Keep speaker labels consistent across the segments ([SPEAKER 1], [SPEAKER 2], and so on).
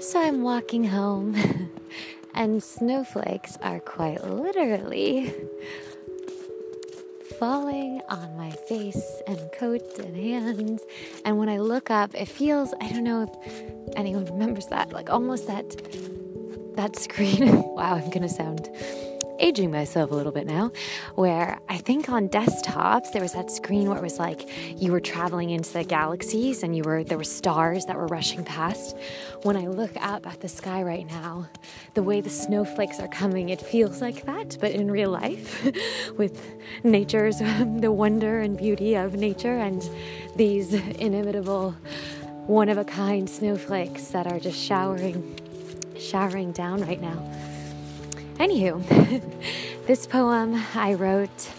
[SPEAKER 1] So I'm walking home, and snowflakes are quite literally falling on my face and coat and hands. And when I look up, it feels, I don't know if anyone remembers that, like almost that that screen. wow, I'm to sound aging myself a little bit now, where I think on desktops there was that screen where it was like you were traveling into the galaxies and you were there were stars that were rushing past. When I look up at the sky right now, the way the snowflakes are coming, it feels like that, but in real life, with nature's the wonder and beauty of nature and these inimitable one of a kind snowflakes that are just showering showering down right now. Anywho, this poem I wrote,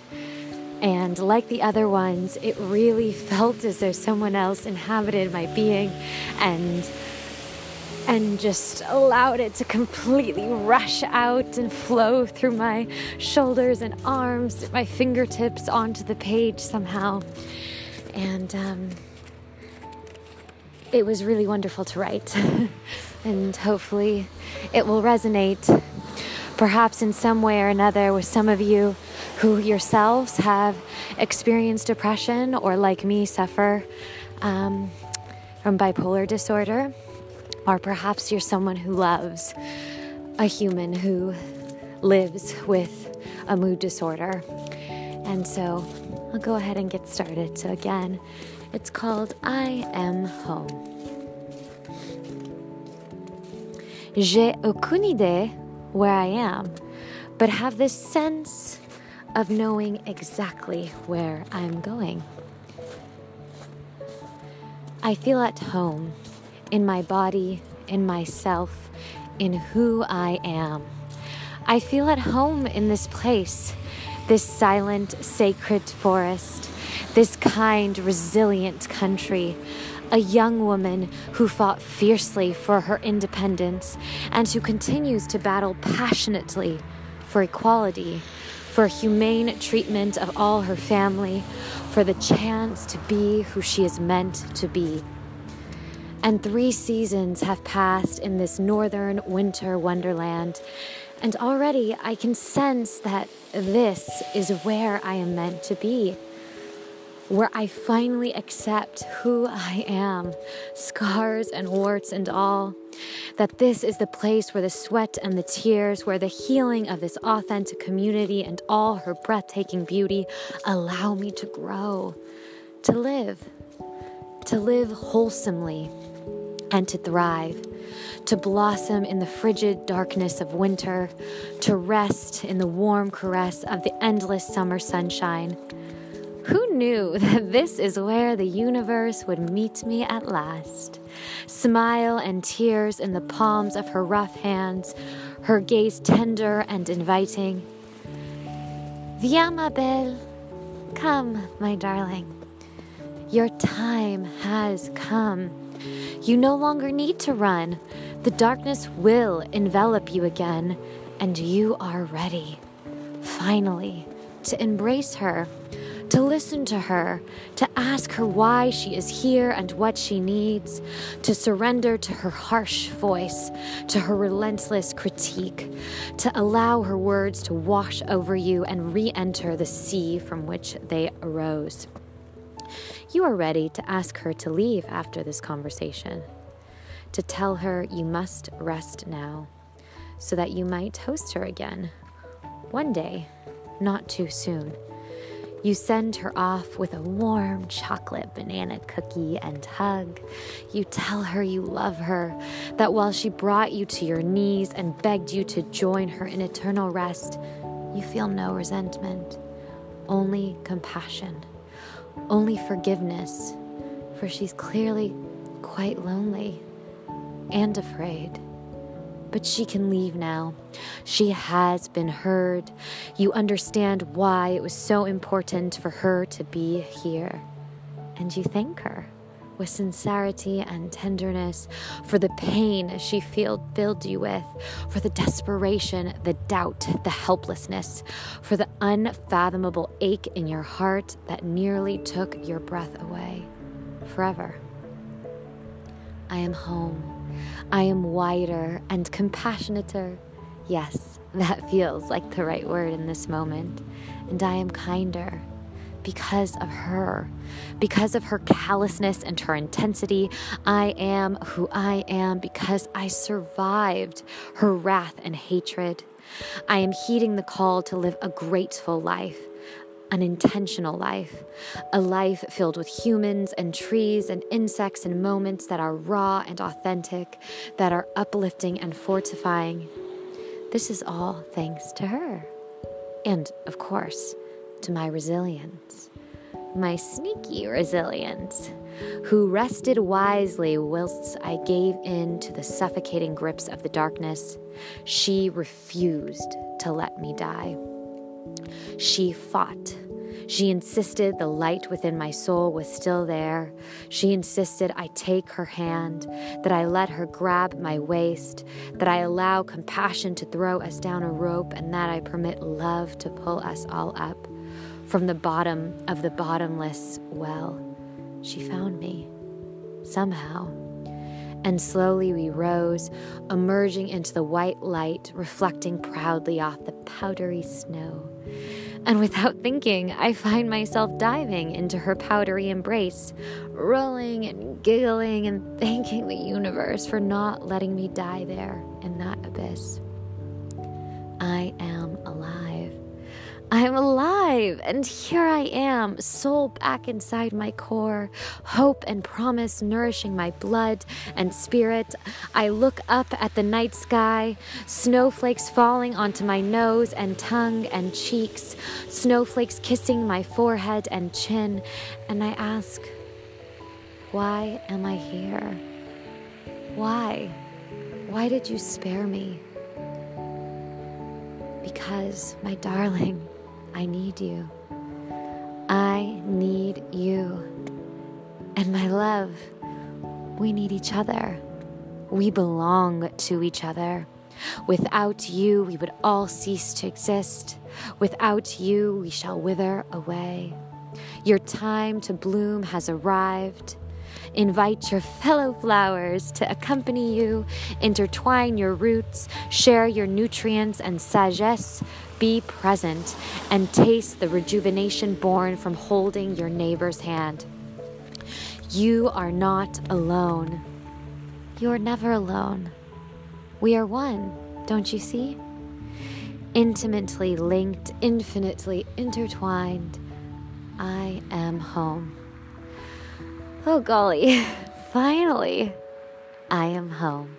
[SPEAKER 1] and like the other ones, it really felt as though someone else inhabited my being and and just allowed it to completely rush out and flow through my shoulders and arms, my fingertips onto the page somehow. And um, it was really wonderful to write. and hopefully it will resonate perhaps in some way or another with some of you who yourselves have experienced depression or, like me, suffer um, from bipolar disorder. Or perhaps you're someone who loves a human who lives with a mood disorder. And so I'll go ahead and get started. So, again, it's called I Am Home. J'ai aucune idée where I am, but have this sense of knowing exactly where I'm going. I feel at home in my body, in myself, in who I am. I feel at home in this place, this silent, sacred forest, this kind, resilient country a young woman who fought fiercely for her independence and who continues to battle passionately for equality, for humane treatment of all her family, for the chance to be who she is meant to be. And three seasons have passed in this northern winter wonderland, and already I can sense that this is where I am meant to be where I finally accept who I am, scars and warts and all. That this is the place where the sweat and the tears, where the healing of this authentic community and all her breathtaking beauty allow me to grow, to live, to live wholesomely, and to thrive to blossom in the frigid darkness of winter, to rest in the warm caress of the endless summer sunshine, who knew that this is where the universe would meet me at last? Smile and tears in the palms of her rough hands, her gaze tender and inviting. Viens, ma belle. Come, my darling. Your time has come. You no longer need to run. The darkness will envelop you again, and you are ready, finally, to embrace her to listen to her, to ask her why she is here and what she needs, to surrender to her harsh voice, to her relentless critique, to allow her words to wash over you and re enter the sea from which they arose. You are ready to ask her to leave after this conversation, to tell her you must rest now, so that you might host her again. One day, not too soon. You send her off with a warm chocolate banana cookie and hug. You tell her you love her, that while she brought you to your knees and begged you to join her in eternal rest, you feel no resentment, only compassion, only forgiveness, for she's clearly quite lonely and afraid but she can leave now. She has been heard. You understand why it was so important for her to be here. And you thank her with sincerity and tenderness for the pain she filled you with, for the desperation, the doubt, the helplessness, for the unfathomable ache in your heart that nearly took your breath away forever. I am home I am wider and compassionater. Yes, that feels like the right word in this moment. And I am kinder because of her. Because of her callousness and her intensity, I am who I am because I survived her wrath and hatred. I am heeding the call to live a grateful life, an intentional life, a life filled with humans and trees and insects and moments that are raw and authentic, that are uplifting and fortifying. This is all thanks to her. And, of course, to my resilience, my sneaky resilience, who rested wisely whilst I gave in to the suffocating grips of the darkness. She refused to let me die. She fought. She insisted the light within my soul was still there. She insisted I take her hand, that I let her grab my waist, that I allow compassion to throw us down a rope, and that I permit love to pull us all up from the bottom of the bottomless well. She found me, somehow. And slowly we rose, emerging into the white light, reflecting proudly off the powdery snow. And without thinking, I find myself diving into her powdery embrace, rolling and giggling and thanking the universe for not letting me die there in that abyss. I am alive. I'm alive, and here I am, soul back inside my core, hope and promise nourishing my blood and spirit. I look up at the night sky, snowflakes falling onto my nose and tongue and cheeks, snowflakes kissing my forehead and chin, and I ask, Why am I here? Why? Why did you spare me? Because, my darling, I need you. I need you. And my love, we need each other. We belong to each other. Without you, we would all cease to exist. Without you, we shall wither away. Your time to bloom has arrived. Invite your fellow flowers to accompany you, intertwine your roots, share your nutrients and sagesse, be present, and taste the rejuvenation born from holding your neighbor's hand. You are not alone. You are never alone. We are one, don't you see? Intimately linked, infinitely intertwined. I am home. Oh, golly, finally, I am home.